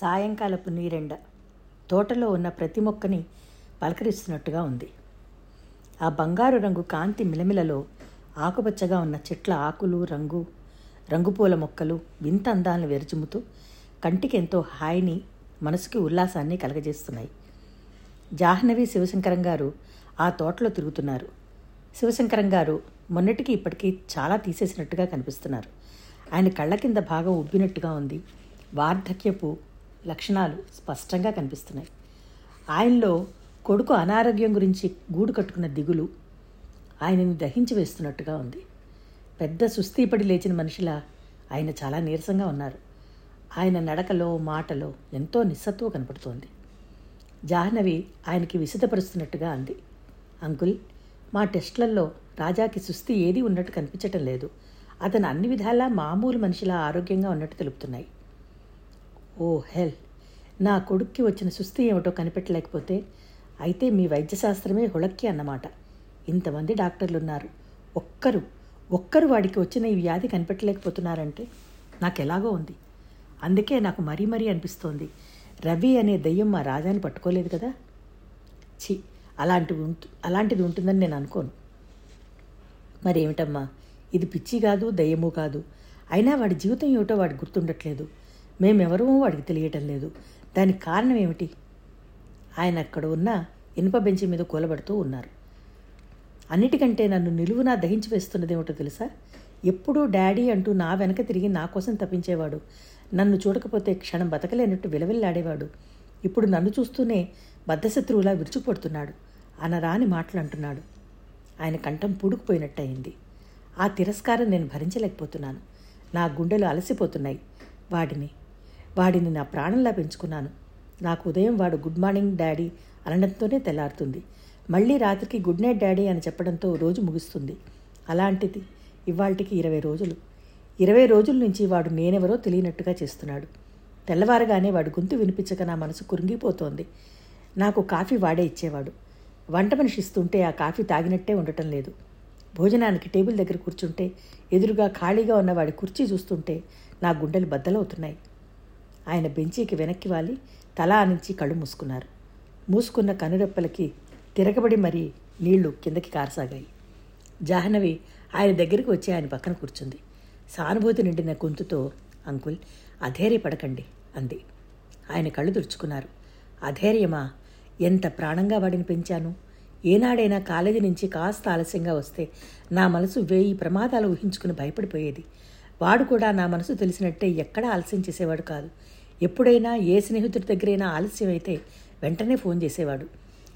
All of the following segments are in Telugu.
సాయంకాలపు నీరెండ. తోటలో ఉన్న ప్రతి మొక్కని పలకరిస్తున్నట్టుగా ఉంది. ఆ బంగారు రంగు కాంతి మిలమిలలో ఆకుపచ్చగా ఉన్న చెట్ల ఆకులు రంగు రంగుపూల మొక్కలు వింత అందాలను వెరచుముతూ కంటికి ఎంతో హాయిని మనసుకి ఉల్లాసాన్ని కలగజేస్తున్నాయి. జాహ్నవి శివశంకరం గారు ఆ తోటలో తిరుగుతున్నారు. శివశంకరం గారు మొన్నటికి ఇప్పటికీ చాలా తీసేసినట్టుగా కనిపిస్తున్నారు. ఆయన కళ్ళ కింద భాగం ఉబ్బినట్టుగా ఉంది. వార్ధక్యపు లక్షణాలు స్పష్టంగా కనిపిస్తున్నాయి. ఆయనలో కొడుకు అనారోగ్యం గురించి గూడు కట్టుకున్న దిగులు ఆయనని దహించి వేస్తున్నట్టుగా ఉంది. పెద్ద సుస్థీపడి లేచిన మనిషిలా ఆయన చాలా నీరసంగా ఉన్నారు. ఆయన నడకలో మాటలో ఎంతో నిస్సత్వం కనపడుతోంది. జాహ్నవి ఆయనకి విసిదపరుస్తున్నట్టుగా అంది. అంకుల్ మా టెస్ట్లలో రాజాకి సుస్థి ఏదీ ఉన్నట్టు కనిపించటం లేదు. అతను అన్ని విధాలా మామూలు మనిషిలా ఆరోగ్యంగా ఉన్నట్టు తెలుపుతున్నాయి. ఓ హెల్ నా కొడుక్కి వచ్చిన సుస్థి ఏమిటో కనిపెట్టలేకపోతే అయితే మీ వైద్యశాస్త్రమే హుళక్కి అన్నమాట. ఇంతమంది డాక్టర్లు ఉన్నారు ఒక్కరు ఒక్కరు వాడికి వచ్చిన ఈ వ్యాధి కనిపెట్టలేకపోతున్నారంటే నాకు ఎలాగో ఉంది. అందుకే నాకు మరీ మరీ అనిపిస్తోంది. రవి అనే దయ్యం మా రాజాని పట్టుకోలేదు కదా? ఛీ అలాంటివి ఉంటు అలాంటిది ఉంటుందని నేను అనుకోను. మరేమిటమ్మా? ఇది పిచ్చి కాదు దయ్యము కాదు. అయినా వాడి జీవితం ఏమిటో వాడికి గుర్తుండట్లేదు. మేమెవరూ వాడికి తెలియటం లేదు. దానికి కారణం ఏమిటి? ఆయన అక్కడ ఉన్న ఇనుప బెంచి మీద కూలబడుతూ ఉన్నారు. అన్నిటికంటే నన్ను నిలువునా దహించి వేస్తున్నదేమిటో తెలుసా? ఎప్పుడూ డాడీ అంటూ నా వెనక తిరిగి నా కోసం తప్పించేవాడు. నన్ను చూడకపోతే క్షణం బతకలేనట్టు విలవిల్లాడేవాడు. ఇప్పుడు నన్ను చూస్తూనే బద్ధశత్రువులా విరుచుకుపడుతున్నాడు. అనరాని మాటలు అంటున్నాడు ఆయన కంఠం పూడుకుపోయినట్టయింది. ఆ తిరస్కారం నేను భరించలేకపోతున్నాను. నా గుండెలు అలసిపోతున్నాయి. వాడిని వాడిని నా ప్రాణంలా పెంచుకున్నాను. నాకు ఉదయం వాడు గుడ్ మార్నింగ్ డాడీ అనడంతోనే తెల్లారుతుంది. మళ్ళీ రాత్రికి గుడ్ నైట్ డాడీ అని చెప్పడంతో రోజు ముగుస్తుంది. అలాంటిది ఇవాళకి ఇరవై రోజులు. ఇరవై రోజుల నుంచి వాడు నేనెవరో తెలియనట్టుగా చేస్తున్నాడు. తెల్లవారగానే వాడు గొంతు వినిపించక నా మనసు కురింగిపోతోంది. నాకు కాఫీ వాడే ఇచ్చేవాడు. వంట మనిషి ఇస్తుంటే ఆ కాఫీ తాగినట్టే ఉండటం లేదు. భోజనానికి టేబుల్ దగ్గర కూర్చుంటే ఎదురుగా ఖాళీగా ఉన్న వాడి కుర్చీ చూస్తుంటే నా గుండెలు బద్దలవుతున్నాయి. ఆయన బెంచీకి వెనక్కి వాలి తల ఆనించి కళ్ళు మూసుకున్నారు. మూసుకున్న కనురెప్పలకి తిరగబడి మరీ నీళ్ళు కిందకి కారసాగాయి. జాహ్నవి ఆయన దగ్గరికి వచ్చి ఆయన పక్కన కూర్చుంది. సానుభూతి నిండిన గొంతుతో అంకుల్ అధైర్యపడకండి అంది. ఆయన కళ్ళు తుడుచుకున్నారు. అధైర్యమా? ఎంత ప్రాణంగా వాడిని పెంచాను? ఏనాడైనా కాలేజీ నుంచి కాస్త ఆలస్యంగా వస్తే నా మనసు వేయి ప్రమాదాలు ఊహించుకుని భయపడిపోయేది. వాడు కూడా నా మనసు తెలిసినట్టే ఎక్కడా ఆలస్యం చేసేవాడు కాదు. ఎప్పుడైనా ఏ స్నేహితుడి దగ్గరైనా ఆలస్యం అయితే వెంటనే ఫోన్ చేసేవాడు.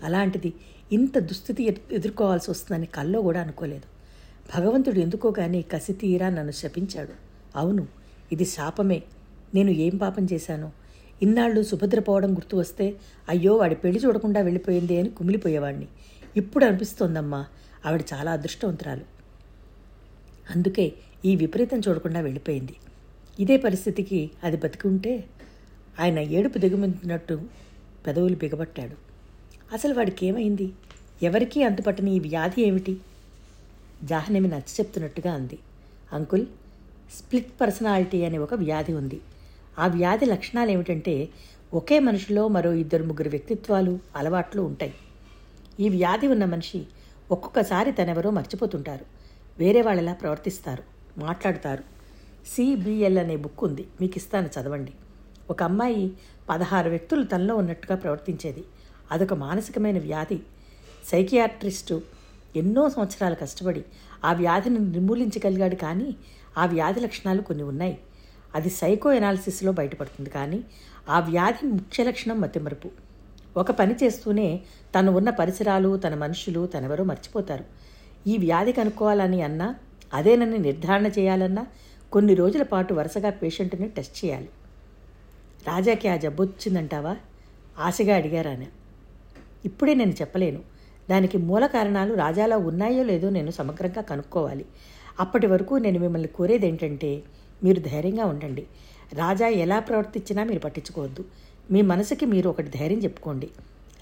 అలాంటిది ఇంత దుస్థితి ఎదుర్కోవాల్సి వస్తుందని కల్లో కూడా అనుకోలేదు. భగవంతుడు ఎందుకో కానీ కసి తీరా నన్ను శపించాడు. అవును ఇది శాపమే. నేను ఏం పాపం చేశాను? ఇన్నాళ్ళు సుభద్ర పోవడం గుర్తు వస్తే అయ్యో వాడి పెళ్ళి చూడకుండా వెళ్ళిపోయింది అని కుమిలిపోయేవాడిని ఇప్పుడు అనిపిస్తోందమ్మా ఆవిడ చాలా అదృష్టవంతురాలు. అందుకే ఈ విపరీతం చూడకుండా వెళ్ళిపోయింది. ఇదే పరిస్థితికి అది బతికి ఉంటే ఆయన ఏడుపు దిగుమంటున్నట్టు పెదవులు బిగబట్టాడు. అసలు వాడికి ఏమైంది ఎవరికీ అంతుపట్టని ఈ వ్యాధి ఏమిటి? జాహ్నవి నచ్చ చెప్తున్నట్టుగా అంది. అంకుల్ స్ప్లిట్ పర్సనాలిటీ అనే ఒక వ్యాధి ఉంది. ఆ వ్యాధి లక్షణాలు ఏమిటంటే ఒకే మనిషిలో మరో ఇద్దరు ముగ్గురు వ్యక్తిత్వాలు అలవాట్లు ఉంటాయి. ఈ వ్యాధి ఉన్న మనిషి ఒక్కొక్కసారి తనెవరో మర్చిపోతుంటారు. వేరే వాళ్ళలా ప్రవర్తిస్తారు? మాట్లాడతారు. సిబిఎల్ అనే బుక్ ఉంది. మీకు ఇస్తాను చదవండి. ఒక అమ్మాయి పదహారు వ్యక్తులు తనలో ఉన్నట్టుగా ప్రవర్తించేది. అదొక మానసికమైన వ్యాధి. సైకియాట్రిస్టు ఎన్నో సంవత్సరాలు కష్టపడి ఆ వ్యాధిని నిర్మూలించగలిగాడు కానీ ఆ వ్యాధి లక్షణాలు కొన్ని ఉన్నాయి. అది సైకో ఎనాలిసిస్లో బయటపడుతుంది కానీ ఆ వ్యాధి ముఖ్య లక్షణం మతిమరుపు. ఒక పని చేస్తూనే తను ఉన్న పరిసరాలు తన మనుషులు తనెవరో మర్చిపోతారు. ఈ వ్యాధి కనుక్కోవాలని అన్నా అదేనని నిర్ధారణ చేయాలన్నా కొన్ని రోజుల పాటు వరుసగా పేషెంట్ని టెస్ట్ చేయాలి. రాజాకి ఆ జబ్బు వచ్చిందంటావా? ఆశగా అడిగారాన ఇప్పుడే నేను చెప్పలేను. దానికి మూల కారణాలు రాజాలో ఉన్నాయో లేదో నేను సమగ్రంగా కనుక్కోవాలి. అప్పటి వరకు నేను మిమ్మల్ని కోరేది ఏంటంటే మీరు ధైర్యంగా ఉండండి. రాజా ఎలా ప్రవర్తించినా మీరు పట్టించుకోవద్దు. మీ మనసుకి మీరు ఒకటి ధైర్యం చెప్పుకోండి.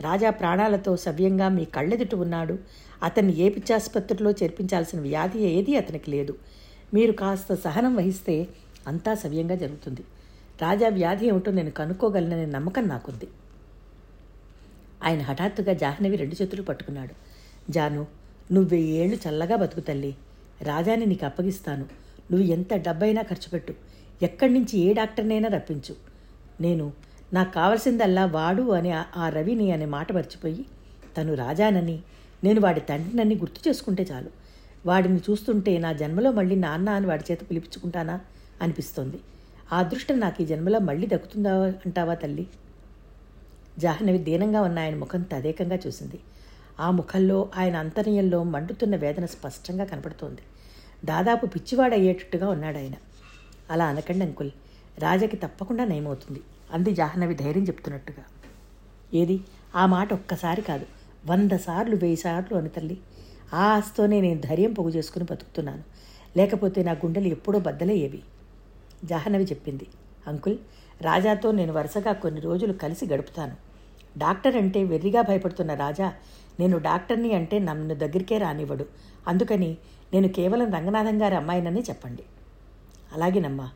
రాజా ప్రాణాలతో సవ్యంగా మీ కళ్ళెదుట ఉన్నాడు. అతన్ని ఏ పిచ్చాసుపత్రిలో చేర్పించాల్సిన వ్యాధి ఏదీ అతనికి లేదు. మీరు కాస్త సహనం వహిస్తే అంతా సవ్యంగా జరుగుతుంది. రాజా వ్యాధి ఏమిటో నేను కనుక్కోగలననే నమ్మకం నాకుంది. ఆయన హఠాత్తుగా జాహ్నవి రెండు చేతులు పట్టుకున్నాడు. జాను నువ్వు ఏళ్ళు చల్లగా బతుకు తల్లి. రాజాని నీకు అప్పగిస్తాను. నువ్వు ఎంత డబ్బైనా ఖర్చు పెట్టు ఎక్కడి నుంచి ఏ డాక్టర్నైనా రప్పించు. నేను నాకు కావలసిందల్లా వాడు అని ఆ- ఆ రవిని అనే మాట మర్చిపోయి తను రాజానని నేను వాడి తండ్రినని గుర్తు చేసుకుంటే చాలు. వాడిని చూస్తుంటే నా జన్మలో మళ్ళీ నాన్న అని వాడి చేత పిలిపించుకుంటానా? అనిపిస్తోంది. ఆ అదృష్టం నాకు ఈ జన్మలో మళ్ళీ దక్కుతుందా అంటావా తల్లి? జాహ్నవి దీనంగా ఉన్న ఆయన ముఖం తదేకంగా చూసింది. ఆ ముఖంలో ఆయన అంతర్యంలో మండుతున్న వేదన స్పష్టంగా కనపడుతోంది. దాదాపు పిచ్చివాడయ్యేటట్టుగా ఉన్నాడు ఆయన. అలా అనకండి అంకుల్ రాజాకి తప్పకుండా నయమవుతుంది. అంది జాహ్నవి ధైర్యం చెప్తున్నట్టుగా. ఏది? ఆ మాట ఒక్కసారి కాదు వంద సార్లు వెయ్యి సార్లు అని తల్లి. ఆ ఆస్తోనే నేను ధైర్యం పొగు చేసుకుని బతుకుతున్నాను. లేకపోతే నా గుండెలు ఎప్పుడో బద్దలయ్యేవి. జాహ్నవి చెప్పింది. అంకుల్ రాజాతో నేను వరుసగా కొన్ని రోజులు కలిసి గడుపుతాను. డాక్టర్ అంటే వెర్రిగా భయపడుతున్న రాజా నేను డాక్టర్ని అంటే నన్ను దగ్గరికే రానివ్వడు. అందుకని నేను కేవలం రంగనాథం గారి అమ్మాయినని చెప్పండి. అలాగేనమ్మా.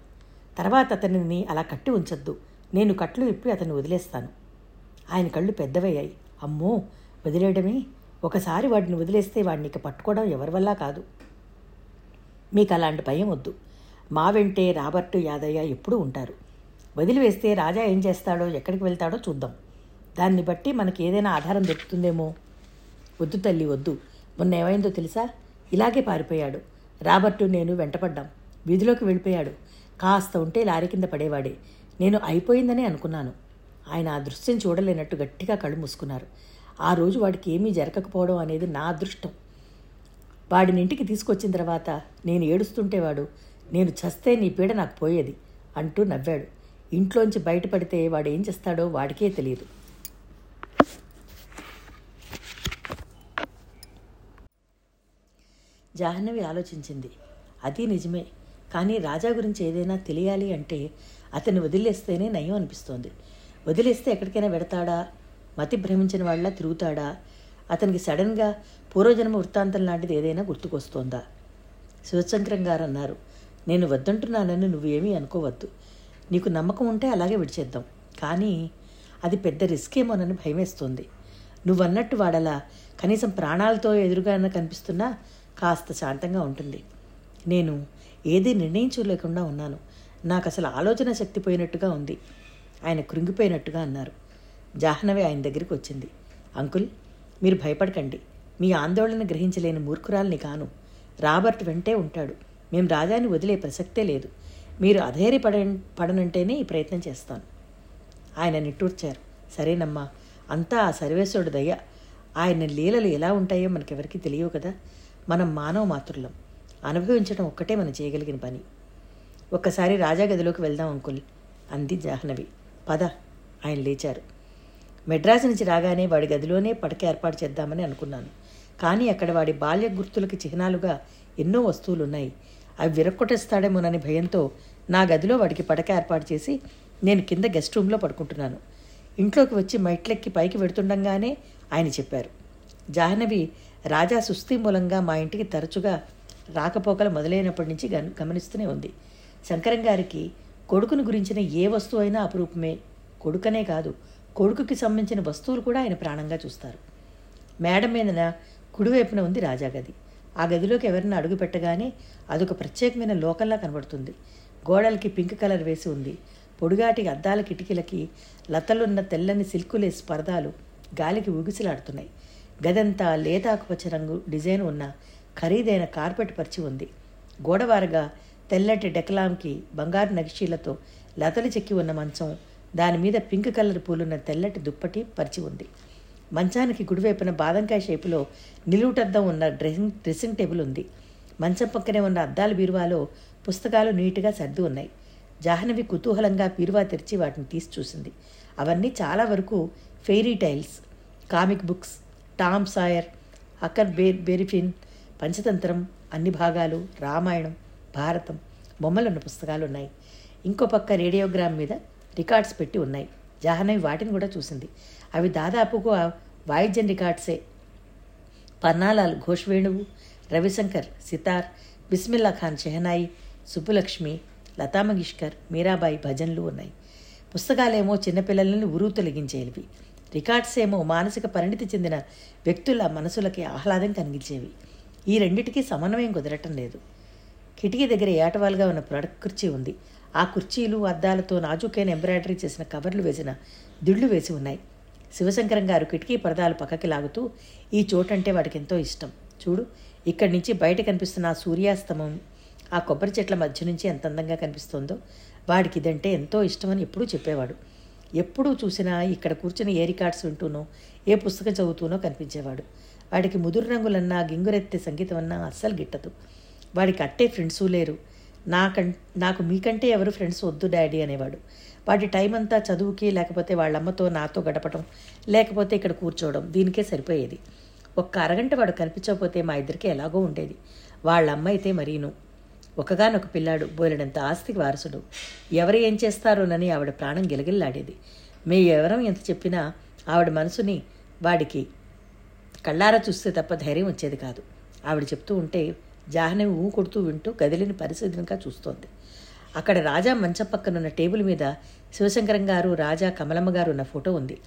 తర్వాత అతనిని అలా కట్టి ఉంచొద్దు. నేను కట్లు ఇప్పి అతన్ని వదిలేస్తాను. ఆయన కళ్ళు పెద్దవయ్యాయి. అమ్మో! వదిలేయడమే? ఒకసారి వాడిని వదిలేస్తే వాడిని ఇక పట్టుకోవడం ఎవరి వల్ల కాదు. మీకు అలాంటి భయం వద్దు. మా వెంటే రాబర్టు యాదయ్య ఎప్పుడూ ఉంటారు. వదిలివేస్తే రాజా ఏం చేస్తాడో ఎక్కడికి వెళ్తాడో చూద్దాం. దాన్ని బట్టి మనకి ఏదైనా ఆధారం దొరుకుతుందేమో? వద్దు తల్లి వద్దు. మొన్న ఏమైందో తెలుసా? ఇలాగే పారిపోయాడు. రాబర్టు నేను వెంటపడ్డాం. వీధిలోకి వెళ్ళిపోయాడు. కాస్త ఉంటే లారీ కింద పడేవాడే. నేను అయిపోయిందని అనుకున్నాను. ఆయన ఆ దృశ్యం చూడలేనట్టు గట్టిగా కళ్ళు మూసుకున్నారు. ఆ రోజు వాడికి ఏమీ జరగకపోవడం అనేది నా అదృష్టం. వాడిని ఇంటికి తీసుకొచ్చిన తర్వాత నేను ఏడుస్తుంటే వాడు నేను చస్తే నీ పీడ నాకు పోయేది అంటూ నవ్వాడు. ఇంట్లోంచి బయటపడితే వాడు ఏం చేస్తాడో వాడికే తెలియదు. జాహ్నవి ఆలోచించింది. అది నిజమే కానీ రాజా గురించి ఏదైనా తెలియాలి అంటే అతన్ని వదిలేస్తేనే నయం అనిపిస్తోంది. వదిలేస్తే ఎక్కడికైనా వెడతాడా? మతి భ్రమించిన వాళ్ళ తిరుగుతాడా? అతనికి సడన్గా పూర్వజన్మ వృత్తాంతం లాంటిది ఏదైనా గుర్తుకొస్తోందా? శివశంకరం గారు అన్నారు నేను వద్దంటున్నానని నువ్వేమీ అనుకోవద్దు. నీకు నమ్మకం ఉంటే అలాగే విడిచేద్దాం. కానీ అది పెద్ద రిస్క్ ఏమోనని భయమేస్తోంది. నువ్వన్నట్టు వాడలా. కనీసం ప్రాణాలతో ఎదురుగానే కనిపిస్తున్నా కాస్త శాంతంగా ఉంటుంది. నేను ఏదీ నిర్ణయించుకోలేకుండా ఉన్నాను. నాకు అసలు ఆలోచన శక్తి పోయినట్టుగా ఉంది. ఆయన కృంగిపోయినట్టుగా అన్నారు. జాహ్నవి ఆయన దగ్గరికి వచ్చింది. అంకుల్ మీరు భయపడకండి. మీ ఆందోళన గ్రహించలేని మూర్ఖురాల్ని కాను రాబర్ట్ వెంటే ఉంటాడు. మేం రాజాని వదిలే ప్రసక్తే లేదు. మీరు అధైర్య పడ పడనంటేనే ఈ ప్రయత్నం చేస్తాను. ఆయన నిట్టూర్చారు. సరేనమ్మా అంతా ఆ సర్వేశ్వరుడు దయ. ఆయన లీలలు ఎలా ఉంటాయో మనకెవరికి తెలియవు కదా. మనం మానవ మాతృలం. అనుభవించడం ఒక్కటే మనం చేయగలిగిన పని. ఒక్కసారి రాజా గదిలోకి వెళ్దాం అంకుల్ అంది జాహ్నవి. పద ఆయన లేచారు. మెడ్రాస్ నుంచి రాగానే వాడి గదిలోనే పడక ఏర్పాటు చేద్దామని అనుకున్నాను. కానీ అక్కడ వాడి బాల్య గుర్తులకి చిహ్నాలుగా ఎన్నో వస్తువులు ఉన్నాయి అవి విరక్కొట్టేస్తాడేమోనని భయంతో నా గదిలో వాడికి పడక ఏర్పాటు చేసి నేను కింద గెస్ట్ రూమ్లో పడుకుంటున్నాను. ఇంట్లోకి వచ్చి మెట్లెక్కి పైకి వెడుతుండగానే ఆయన చెప్పారు. జాహ్నవి రాజా సుస్థి మూలంగా మా ఇంటికి తరచుగా రాకపోకలు మొదలైనప్పటి నుంచి గమనిస్తూనే ఉంది. శంకరం గారికి కొడుకుని గురించిన ఏ వస్తువు అయినా అపురూపమే. కొడుకనే కాదు కొడుకుకి సంబంధించిన వస్తువులు కూడా ఆయన ప్రాణంగా చూస్తారు. మేడ మీదన కుడివైపున ఉంది రాజా గది ఆ గదిలోకి ఎవరిని అడుగు పెట్టగానే అదొక ప్రత్యేకమైన లోకంలా కనబడుతుంది. గోడలకి పింక్ కలర్ వేసి ఉంది. పొడుగాటి అద్దాల కిటికీలకి లతలున్న తెల్లని సిల్కులేస్ పరదాలు గాలికి ఊగిసలాడుతున్నాయి. గదంతా లేత ఆకుపచ్చ రంగు డిజైన్ ఉన్న ఖరీదైన కార్పెట్ పరిచి ఉంది. గోడవారగా తెల్లటి డెకలాంకి బంగారు నగిషీలతో లతలు చెక్కి ఉన్న మంచం దాని మీద పింక్ కలర్ పూలున్న తెల్లటి దుప్పటి పరిచి ఉంది. మంచానికి కుడివైపున బాదంకాయ షేపులో నిలువుటద్దం ఉన్న డ్రెస్సింగ్ డ్రెస్సింగ్ టేబుల్ ఉంది. మంచం పక్కనే ఉన్న అద్దాల బీరువాలో పుస్తకాలు నీట్గా సర్ది ఉన్నాయి. జాహ్నవి కుతూహలంగా బీరువా తెరిచి వాటిని తీసి చూసింది. అవన్నీ చాలా వరకు fairy tales comic books Tom Sawyer Huckleberry Finn Panchatantra అన్ని భాగాలు రామాయణం భారతం బొమ్మలున్న పుస్తకాలు ఉన్నాయి. ఇంకో పక్క రేడియోగ్రామ్ మీద రికార్డ్స్ పెట్టి ఉన్నాయి. జాహ్నవి వాటిని కూడా చూసింది. అవి దాదాపుగా వాయిద్యం రికార్డ్సే. పర్ణాలాల్ ఘోష్ వేణువు రవిశంకర్ సితార్ బిస్మిల్లా ఖాన్ షెహనాయి సుబ్బులక్ష్మి లతా మంగేష్కర్ మీరాబాయి భజన్లు ఉన్నాయి. పుస్తకాలేమో చిన్నపిల్లలని ఉరువు తొలగించేవి. రికార్డ్స్ ఏమో మానసిక పరిణితి చెందిన వ్యక్తుల మనసులకి ఆహ్లాదం కలిగించేవి. ఈ రెండిటికీ సమన్వయం కుదరటం లేదు. కిటికీ దగ్గర ఏటవాలుగా ఉన్న ప్రొడక్ట్ కుర్చీ ఉంది. ఆ కుర్చీలు అద్దాలతో నాజుకైన ఎంబ్రాయిడరీ చేసిన కవర్లు వేసిన దిళ్ళు వేసి ఉన్నాయి. శివశంకరం గారు కిటికీ పరదాలు పక్కకి లాగుతూ ఈ చోటంటే వాడికి ఎంతో ఇష్టం. చూడు ఇక్కడి నుంచి బయట కనిపిస్తున్న ఆ సూర్యాస్తమం ఆ కొబ్బరి చెట్ల మధ్య నుంచి ఎంత అందంగా కనిపిస్తుందో వాడికి ఇదంటే ఎంతో ఇష్టమని ఎప్పుడూ చెప్పేవాడు. ఎప్పుడూ చూసినా ఇక్కడ కూర్చుని ఏ రికార్డ్స్ వింటూనో ఏ పుస్తకం చదువుతూనో కనిపించేవాడు. వాడికి ముదురు రంగులన్నా గింగురెత్తే సంగీతం అన్నా అస్సలు గిట్టదు. వాడికి అట్టే ఫ్రెండ్సు లేరు. నాకం నాకు మీకంటే ఎవరు ఫ్రెండ్స్ వద్దు డాడీ అనేవాడు. వాటి టైం అంతా చదువుకి లేకపోతే వాళ్ళమ్మతో నాతో గడపటం లేకపోతే ఇక్కడ కూర్చోవడం దీనికే సరిపోయేది. ఒక్క అరగంట వాడు కనిపించకపోతే మా ఇద్దరికి ఎలాగో ఉండేది. వాళ్ళమ్మ అయితే మరీను. ఒకగానొక పిల్లాడు బోలెడంత ఆస్తికి వారసుడు. ఎవరు ఏం చేస్తారోనని ఆవిడ ప్రాణం గిలగిల్లాడేది. మీ ఎవరం ఎంత చెప్పినా ఆవిడ మనసుని వాడికి కళ్ళారా చూస్తే తప్ప ధైర్యం వచ్చేది కాదు. ఆవిడ చెప్తూ ఉంటే జాహ్నవి ఊ కొడుతూ వింటూ గదిలిని పరిశుద్ధంగా చూస్తోంది. అక్కడ రాజా మంచం పక్కనున్న టేబుల్ మీద శివశంకరం గారు రాజా కమలమ్మ గారు ఉన్న ఫోటో ఉంది.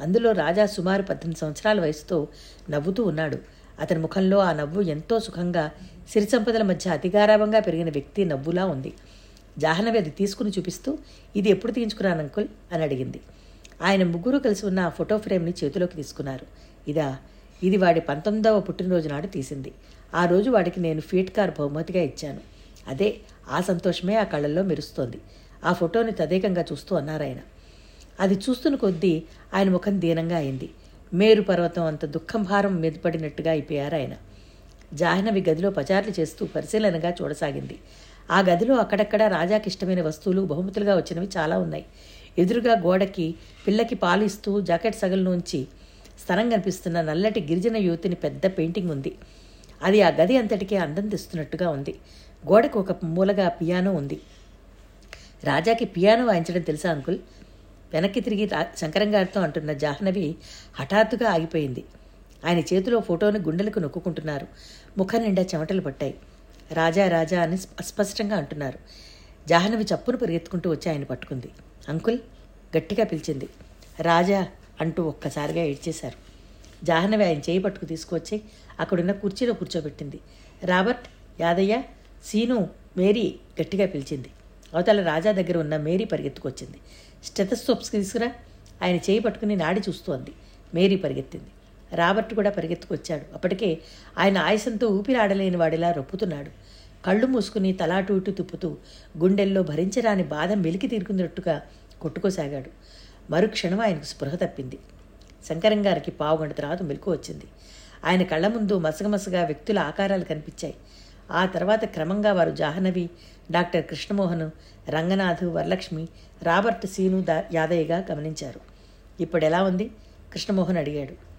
అందులో రాజా సుమారు పద్దెనిమిది సంవత్సరాల వయసుతో నవ్వుతూ ఉన్నాడు. అతని ముఖంలో ఆ నవ్వు ఎంతో సుఖంగా సిరి సంపదల మధ్య అతిగారాభంగా పెరిగిన వ్యక్తి నవ్వులా ఉంది. జాహ్నవి అది తీసుకుని చూపిస్తూ ఇది ఎప్పుడు తీయించుకున్నాను అంకుల్? అని అడిగింది. ఆయన ముగ్గురు కలిసి ఉన్న ఆ ఫోటో ఫ్రేమ్ని చేతిలోకి తీసుకున్నారు. ఇదా ఇది వాడి పంతొమ్మిదవ పుట్టినరోజు నాడు తీసింది. ఆ రోజు వాడికి నేను ఫీట్ కార్ బహుమతిగా ఇచ్చాను. అదే ఆ సంతోషమే ఆ కళ్ళల్లో మెరుస్తోంది. ఆ ఫోటోని తదేకంగా చూస్తూ అన్నారాయన అది చూస్తున్న కొద్దీ ఆయన ముఖం దీనంగా అయింది. మేరు పర్వతం అంత దుఃఖం భారం మీదపడినట్టుగా అయిపోయారు ఆయన. జాహ్నవి గదిలో పచారులు చేస్తూ పరిశీలనగా చూడసాగింది. ఆ గదిలో అక్కడక్కడ రాజాకి ఇష్టమైన వస్తువులు బహుమతులుగా వచ్చినవి చాలా ఉన్నాయి. ఎదురుగా గోడకి పిల్లకి పాలు ఇస్తూ జాకెట్ సగల్లోంచి స్థలం కనిపిస్తున్న నల్లటి గిరిజన యువతిని పెద్ద పెయింటింగ్ ఉంది. అది ఆ గది అంతటికీ అందం తెస్తున్నట్టుగా ఉంది. గోడకు ఒక మూలగా పియానో ఉంది. రాజాకి పియానో వాయించడం తెలుసా అంకుల్? వెనక్కి తిరిగి రా- శంకరం గారితో అంటున్న జాహ్నవి హఠాత్తుగా ఆగిపోయింది. ఆయన చేతిలో ఫోటోను గుండెలకు నొక్కుంటున్నారు ముఖం నిండా చెమటలు పట్టాయి. రాజా రాజా అని అస్పష్టంగా అంటున్నారు. జాహ్నవి చప్పును పరిగెత్తుకుంటూ వచ్చి ఆయన పట్టుకుంది. అంకుల్ గట్టిగా పిలిచింది. రాజా అంటూ ఒక్కసారిగా ఏడ్చేశారు. జాహ్నవి ఆయన చేయి పట్టుకు తీసుకువచ్చి అక్కడున్న కుర్చీలో కూర్చోబెట్టింది. రాబర్ట్ యాదయ్య సీను మేరీ గట్టిగా పిలిచింది. అవతల రాజా దగ్గర ఉన్న మేరీ పరిగెత్తుకొచ్చింది. స్టెథస్కోప్స్ తీసుకురా. ఆయన చేయి పట్టుకుని నాడి చూస్తోంది. మేరీ పరిగెత్తింది. రాబర్ట్ కూడా పరిగెత్తుకొచ్చాడు. అప్పటికే ఆయన ఆయుసంతో ఊపిరాడలేని వాడిలా రొప్పుతున్నాడు. కళ్ళు మూసుకుని తలాటు ఇటు తిప్పుతూ గుండెల్లో భరించరాని బాధ మెలికి తీరుకున్నట్టుగా కొట్టుకోసాగాడు. మరుక్షణం ఆయనకు స్పృహ తప్పింది. శంకరం గారికి పావుగంట తర్వాత మెలకు వచ్చింది. ఆయన కళ్ళ ముందు మసగమసగా వ్యక్తుల ఆకారాలు కనిపించాయి. ఆ తర్వాత క్రమంగా వారు జాహ్నవి డాక్టర్ కృష్ణమోహన్ రంగనాథ్ వరలక్ష్మి రాబర్ట్ సీను దా యాదయ్యగా గమనించారు. ఇప్పుడు ఎలా ఉంది? కృష్ణమోహన్ అడిగాడు.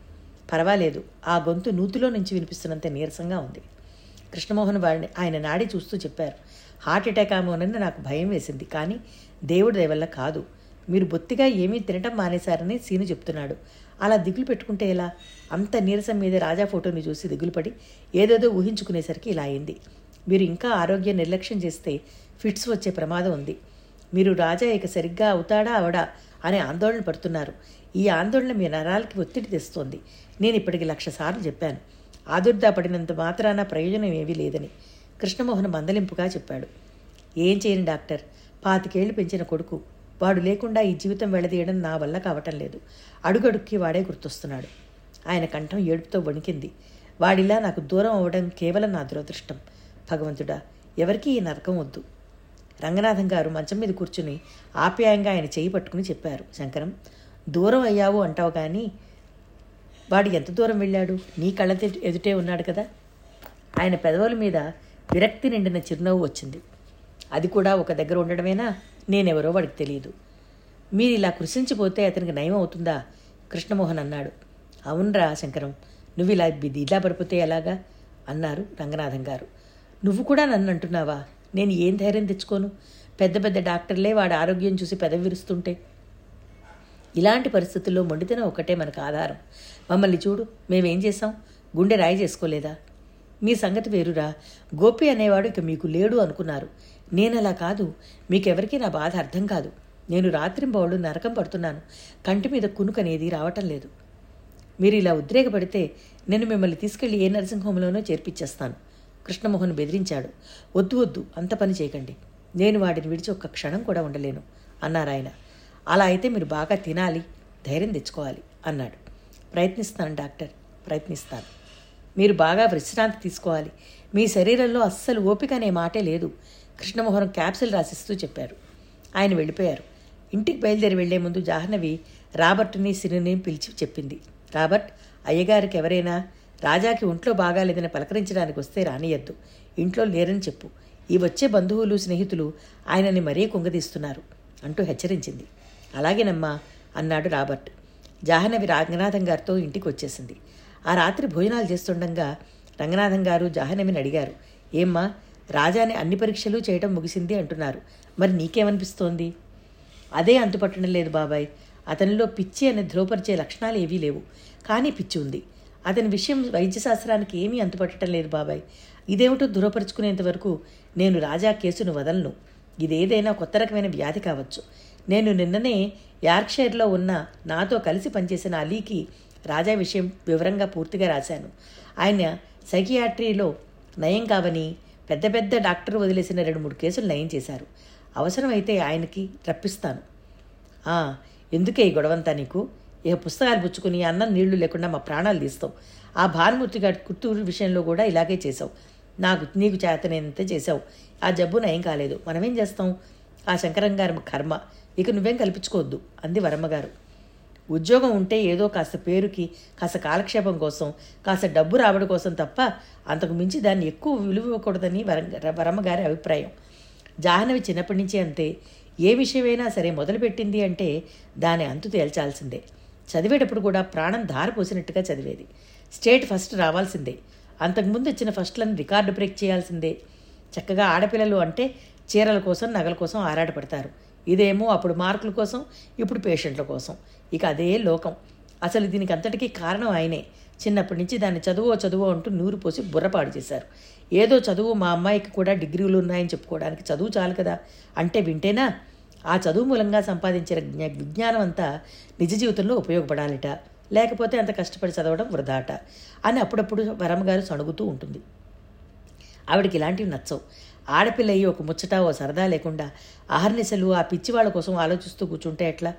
పర్వాలేదు ఆ గొంతు నూతిలో నుంచి వినిపిస్తున్నంత నీరసంగా ఉంది. కృష్ణమోహన్ వారిని ఆయన నాడి చూస్తూ చెప్పారు. హార్ట్ అటాక్ ఆమోనని నాకు భయం వేసింది కానీ దేవుడి దయ వల్ల కాదు. మీరు బొత్తిగా ఏమీ తినటం మానేశారని సీను చెప్తున్నాడు. అలా దిగులు పెట్టుకుంటే ఎలా? అంత నీరసం మీద రాజా ఫోటోని చూసి దిగులుపడి ఏదేదో ఊహించుకునేసరికి ఇలా అయింది. మీరు ఇంకా ఆరోగ్యం నిర్లక్ష్యం చేస్తే ఫిట్స్ వచ్చే ప్రమాదం ఉంది. మీరు రాజా ఇక సరిగ్గా అవుతాడా అవడా అనే ఆందోళన పడుతున్నారు. ఈ ఆందోళన మీ నరాలకి ఒత్తిడి తెస్తోంది. నేను ఇప్పటికి లక్ష సార్లు చెప్పాను. ఆదుర్దా పడినంత మాత్రాన ప్రయోజనం ఏమీ లేదని కృష్ణమోహన్ మందలింపుగా చెప్పాడు. ఏం చేయను డాక్టర్? పాతికేళ్ళు పెంచిన కొడుకు. వాడు లేకుండా ఈ జీవితం వెళ్ళదీయడం నా వల్ల కావటం లేదు. అడుగడుక్కి వాడే గుర్తొస్తున్నాడు. ఆయన కంఠం ఏడుపుతో వణికింది. వాడిలా నాకు దూరం అవ్వడం కేవలం నా దురదృష్టం. భగవంతుడా ఎవరికీ ఈ నరకం వద్దు. రంగనాథం గారు మంచం మీద కూర్చుని ఆప్యాయంగా ఆయన చేయి పట్టుకుని చెప్పారు. శంకరం దూరం అయ్యావు అంటావు కానీ వాడు ఎంత దూరం వెళ్ళాడు? నీ కళ్ళ ఎదుటే ఉన్నాడు కదా? ఆయన పెదవుల మీద విరక్తి నిండిన చిరునవ్వు వచ్చింది. అది కూడా ఒక దగ్గర ఉండడమేనా? నేనెవరో వాడికి తెలియదు మీరు ఇలా కృషించిపోతే అతనికి నయం అవుతుందా? కృష్ణమోహన్ అన్నాడు. అవునరా శంకరం నువ్వు ఇలా బి- ఇలా పడిపోతే ఎలాగా? అన్నారు రంగనాథం గారు. నువ్వు కూడా నన్ను అంటున్నావా నేను ఏం ధైర్యం తెచ్చుకోను? పెద్ద పెద్ద డాక్టర్లే వాడి ఆరోగ్యం చూసి పెదవి విరుస్తుంటే. ఇలాంటి పరిస్థితుల్లో మొండితనం ఒకటే మనకు ఆధారం. మమ్మల్ని చూడు మేమేం చేసాం గుండె రాయి చేసుకోలేదా? మీ సంగతి వేరురా. గోపి అనేవాడు ఇక మీకు లేడు అనుకున్నారు. నేనలా కాదు. మీకెవరికీ నా బాధ అర్థం కాదు. నేను రాత్రింబౌళ్ళు నరకం పడుతున్నాను. కంటి మీద కునుకనేది రావటం లేదు. మీరు ఇలా ఉద్రేకపడితే నేను మిమ్మల్ని తీసుకెళ్ళి ఏ నర్సింగ్ హోంలోనో చేర్పించేస్తాను. కృష్ణమోహన్ బెదిరించాడు. వద్దు వద్దు అంత పని చేయకండి. నేను వాడిని విడిచి ఒక్క క్షణం కూడా ఉండలేను అన్నారాయన అలా అయితే మీరు బాగా తినాలి ధైర్యం తెచ్చుకోవాలి అన్నాడు. ప్రయత్నిస్తాను డాక్టర్ ప్రయత్నిస్తాను. మీరు బాగా విశ్రాంతి తీసుకోవాలి. మీ శరీరంలో అస్సలు ఓపిక అనే మాటే లేదు. కృష్ణమోహన్ క్యాప్సిల్ రాసిస్తూ చెప్పారు. ఆయన వెళ్ళిపోయారు. ఇంటికి బయలుదేరి వెళ్ళే ముందు జాహ్నవి రాబర్ట్ని సిరిని పిలిచి చెప్పింది. రాబర్ట్ అయ్యగారికి ఎవరైనా రాజాకి ఒంట్లో బాగాలేదని పలకరించడానికి వస్తే రానియద్దు ఇంట్లో లేరని చెప్పు. ఈ వచ్చే బంధువులు స్నేహితులు ఆయనని మరీ కుంగదీస్తున్నారు అంటూ హెచ్చరించింది. అలాగేనమ్మా అన్నాడు రాబర్ట్. జాహ్నవి రంగనాథం గారితో ఇంటికి వచ్చేసింది. ఆ రాత్రి భోజనాలు చేస్తుండగా రంగనాథం గారు జాహ్నవిని అడిగారు. ఏమ్మా రాజాని అన్ని పరీక్షలు చేయటం ముగిసింది అంటున్నారు. మరి నీకేమనిపిస్తోంది? అదే అంతుపట్టడం లేదు బాబాయ్. అతనిలో పిచ్చి అని ధ్రువపరిచే లక్షణాలు ఏవీ లేవు. కానీ పిచ్చి ఉంది. అతని విషయం వైద్యశాస్త్రానికి ఏమీ అంతుపట్టడం లేదు బాబాయ్. ఇదేమిటో దూరపరుచుకునేంత వరకు నేను రాజా కేసును వదలను. ఇదేదైనా కొత్త రకమైన వ్యాధి కావచ్చు. నేను నిన్ననే యార్క్షైర్లో ఉన్న నాతో కలిసి పనిచేసిన అలీకి రాజా విషయం వివరంగా పూర్తిగా రాశాను. ఆయన సైకియాట్రీలో నయం కావని పెద్ద పెద్ద డాక్టర్ వదిలేసిన రెండు మూడు కేసులు నయం చేశారు. అవసరమైతే ఆయనకి రప్పిస్తాను. ఎందుకే ఈ గొడవంతా నీకు? ఇక పుస్తకాలు పుచ్చుకుని అన్నం నీళ్ళు లేకుండా మా ప్రాణాలు తీస్తావు. ఆ భానుమూర్తి గారి కుత్తూరు విషయంలో కూడా ఇలాగే చేసావు నాకు నీకు చేతనేంత చేసావు ఆ జబ్బు నయం కాలేదు. మనమేం చేస్తాం? ఆ శంకరం గారి కర్మ. ఇక నువ్వేం కల్పించుకోవద్దు. అంది వరమ్మగారు. ఉద్యోగం ఉంటే ఏదో కాస్త పేరుకి కాస్త కాలక్షేపం కోసం కాస్త డబ్బు రాబడి కోసం తప్ప అంతకు మించి దాన్ని ఎక్కువ విలువ ఇవ్వకూడదని వరమ్మగారి అభిప్రాయం. జాహ్నవి చిన్నప్పటి నుంచి అంతే. ఏ విషయమైనా సరే మొదలుపెట్టింది అంటే దాని అంతు తేల్చాల్సిందే. చదివేటప్పుడు కూడా ప్రాణం ధారపోసినట్టుగా చదివేది. స్టేట్ ఫస్ట్ రావాల్సిందే. అంతకుముందు వచ్చిన ఫస్ట్లను రికార్డు బ్రేక్ చేయాల్సిందే. చక్కగా ఆడపిల్లలు అంటే చీరల కోసం నగల కోసం ఆరాటపడతారు. ఇదేమో అప్పుడు మార్కుల కోసం ఇప్పుడు పేషెంట్ల కోసం. ఇక అదే లోకం. అసలు దీనికి అంతటికీ కారణం ఆయనే. చిన్నప్పటి నుంచి దాన్ని చదువో చదువో అంటూ నూరు పోసి బుర్రపాడు చేశారు. ఏదో చదువు మా అమ్మాయికి కూడా డిగ్రీలు ఉన్నాయని చెప్పుకోవడానికి చదువు చాలు కదా. అంటే వింటేనా? ఆ చదువు మూలంగా సంపాదించిన జ్ఞా విజ్ఞానం అంతా నిజ జీవితంలో ఉపయోగపడాలిట. లేకపోతే అంత కష్టపడి చదవడం వృధాట అని అప్పుడప్పుడు వరమ్మగారు సణుగుతూ ఉంటుంది. ఆవిడకి ఇలాంటివి నచ్చవు. ఆడపిల్ల అయ్యి ఒక ముచ్చట ఓ సరదా లేకుండా ఆహర్నిశలు ఆ పిచ్చివాళ్ళ కోసం ఆలోచిస్తూ కూర్చుంటే ఎట్లా?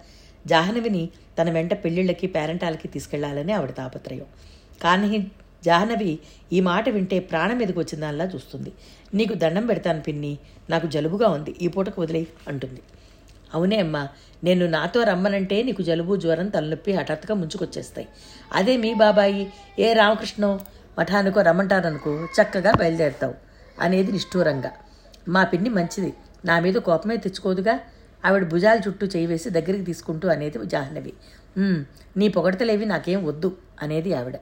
జాహ్నవిని తన వెంట పెళ్ళిళ్ళకి పేరెంటాలకి తీసుకెళ్ళాలని ఆవిడ తాపత్రయం. కానీ జాహ్నవి ఈ మాట వింటే ప్రాణం మీదకి వచ్చిందానిలా చూస్తుంది. నీకు దండం పెడతాను పిన్ని నాకు జలుబుగా ఉంది ఈ పూటకు వదిలే అంటుంది. అవునే అమ్మా నేను నాతో రమ్మనంటే నీకు జలుబు జ్వరం తలనొప్పి హఠాత్తుగా ముంచుకొచ్చేస్తాయి. అదే మీ బాబాయి ఏ రామకృష్ణో మఠానికో రమ్మంటారనుకో చక్కగా బయలుదేరుతావు. అనేది నిష్ఠూరంగా. మా పిన్ని మంచిది. నా మీద కోపమే తెచ్చుకోదుగా. ఆవిడ భుజాల చుట్టూ చేయి వేసి దగ్గరికి తీసుకుంటూ అనేది జాహ్నవి. నీ పొగడతలేవి నాకేం వద్దు అనేది ఆవిడ.